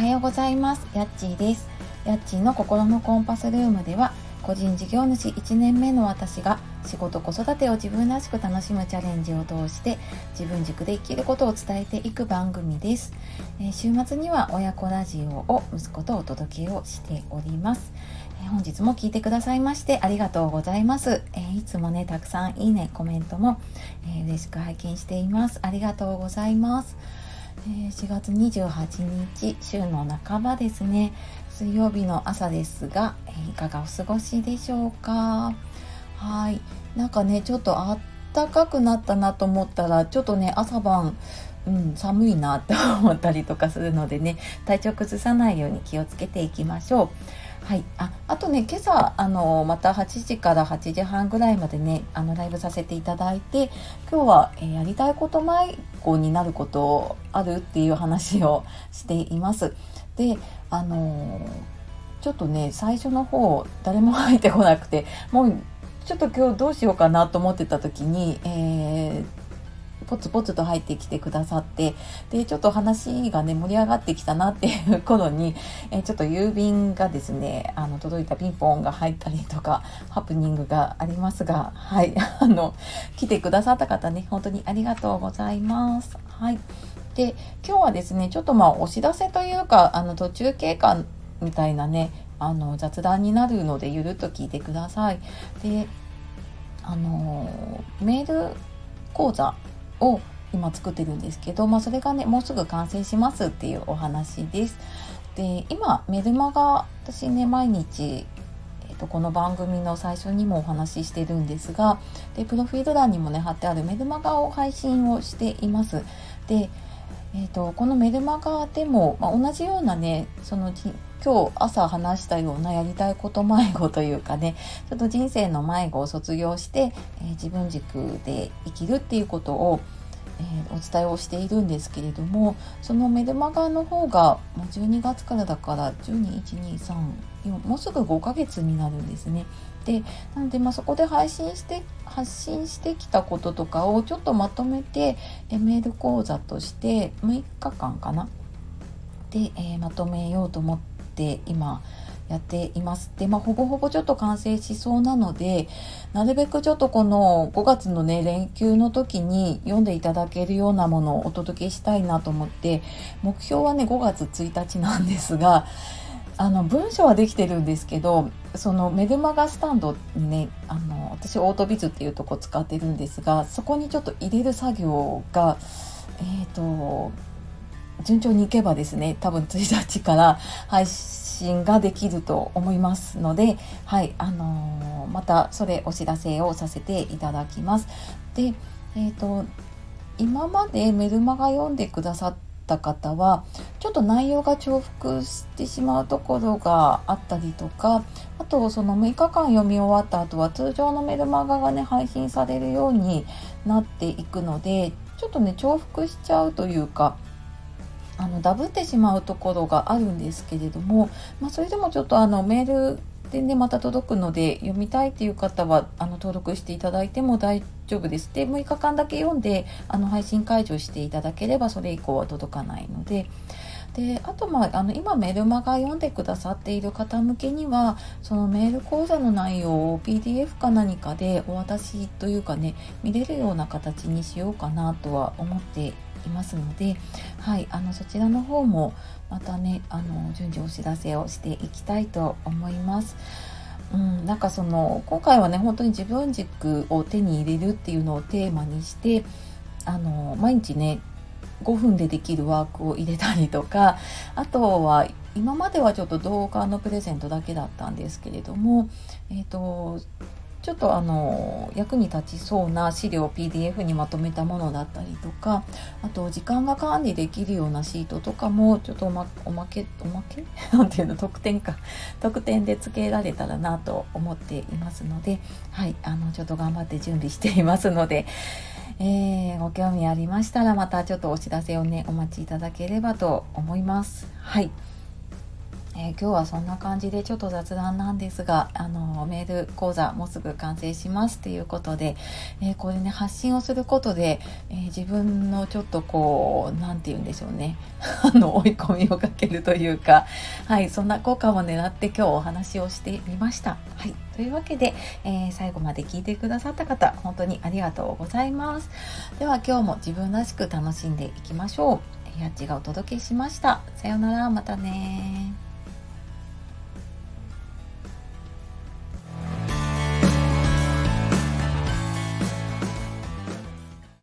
はようございます。やっちーです。やっちーの心のコンパスルームでは個人事業主1年目の私が仕事子育てを自分らしく楽しむチャレンジを通して自分軸で生きることを伝えていく番組です、えー、週末には親子ラジオを息子とお届けをしております、え、本日も聞いてくださいましてありがとうございます、えー、いつもねたくさんいいねコメントも、え嬉しく拝見しています。ありがとうございます。え4月28日週の半ばですね。水曜日の朝ですが、えいかがお過ごしでしょうか？はい。なんかねちょっとあったかくなったなと思ったらちょっとね朝晩うん、寒いなって思ったりとかするのでね体調崩さないように気をつけていきましょう。はい、ああとね今朝あのまた8時から8時半ぐらいまでねあのライブさせていただいて今日は、えー、やりたいこと迷子になることあるっていう話をしています。であのちょっとね最初の方誰も入ってこなくてもうちょっと今日どうしようかなと思ってた時に、えーポツポツと入ってきてくださってでちょっと話がね盛り上がってきたなっていう頃に、えちょっと郵便がですねあの届いたピンポンが入ったりとかハプニングがありますがはい あの来てくださった方ね本当にありがとうございます。はいで今日はですねちょっとまあお知らせというかあの途中経過みたいなねあの雑談になるのでゆるっと聞いてください。であのメール講座を今作ってるんですけど、まあ、それがねもうすぐ完成しますっていうお話です。で今メルマガ私ね毎日えとこの番組の最初にもお話ししてるんですがでプロフィール欄にもね貼ってあるメルマガを配信をしています。で、えーと、このメルマガでも、まあ、同じようなねその今日朝話したようなやりたいこと迷子というかねちょっと人生の迷子を卒業して、えー、自分軸で生きるっていうことを、えー、お伝えをしているんですけれどもそのメルマガの方がもう12月からだから121234もうすぐ5ヶ月になるんですね。でなのでまあそこで配信して発信してきたこととかをちょっとまとめてえメール講座として6日間かな？で、えー、まとめようと思って今やっています。で、まあ、ほぼほぼちょっと完成しそうなので、なるべくちょっとこの5月のね、連休の時に読んでいただけるようなものをお届けしたいなと思って、目標はね、5月1日なんですが、あの文章はできてるんですけどそのメルマガスタンドにねあの私オートビズっていうとこ使ってるんですがそこにちょっと入れる作業がえっ、ー、と順調にいけばですね多分1日から配信ができると思いますのではいあのー、またそれお知らせをさせていただきます。でえっ、ー、と今までメルマガ読んでくださってった方はちょっと内容が重複してしまうところがあったりとかあとその6日間読み終わった後は通常のメルマガがね配信されるようになっていくのでちょっとね重複しちゃうというかあのダブってしまうところがあるんですけれども、まあ、それでもちょっとあのメールでねまた届くので読みたいっていう方はあの登録していただいても大丈夫です。で6日間だけ読んであの配信解除していただければそれ以降は届かないので。であと、まあ、あの今メルマガ読んでくださっている方向けにはそのメール講座の内容を PDF か何かでお渡しというかね見れるような形にしようかなとは思っていますので、はい、あのそちらの方もまたねあの順次お知らせをしていきたいと思います。うん、なんかその今回はね本当に自分軸を手に入れるっていうのをテーマにしてあの毎日ね5分でできるワークを入れたりとかあとは今まではちょっと動画のプレゼントだけだったんですけれども、えーとちょっとあの役に立ちそうな資料 PDF にまとめたものだったりとかあと時間が管理できるようなシートとかもちょっとおまおまけおまけ？なんていうの？特典か特典で付けられたらなと思っていますのではいあのちょっと頑張って準備していますので。えー、ご興味ありましたらまたちょっとお知らせをねお待ちいただければと思います。はい。え、今日はそんな感じでちょっと雑談なんですが、あのメール講座もうすぐ完成しますということで、えー、これね、発信をすることで、えー、自分のちょっとこう、なんて言うんでしょうね、あの、追い込みをかけるというか、はい、そんな効果を狙って今日お話をしてみました。はい、というわけで、え最後まで聞いてくださった方、本当にありがとうございます。では今日も自分らしく楽しんでいきましょう。やっちがお届けしました。さようなら、またね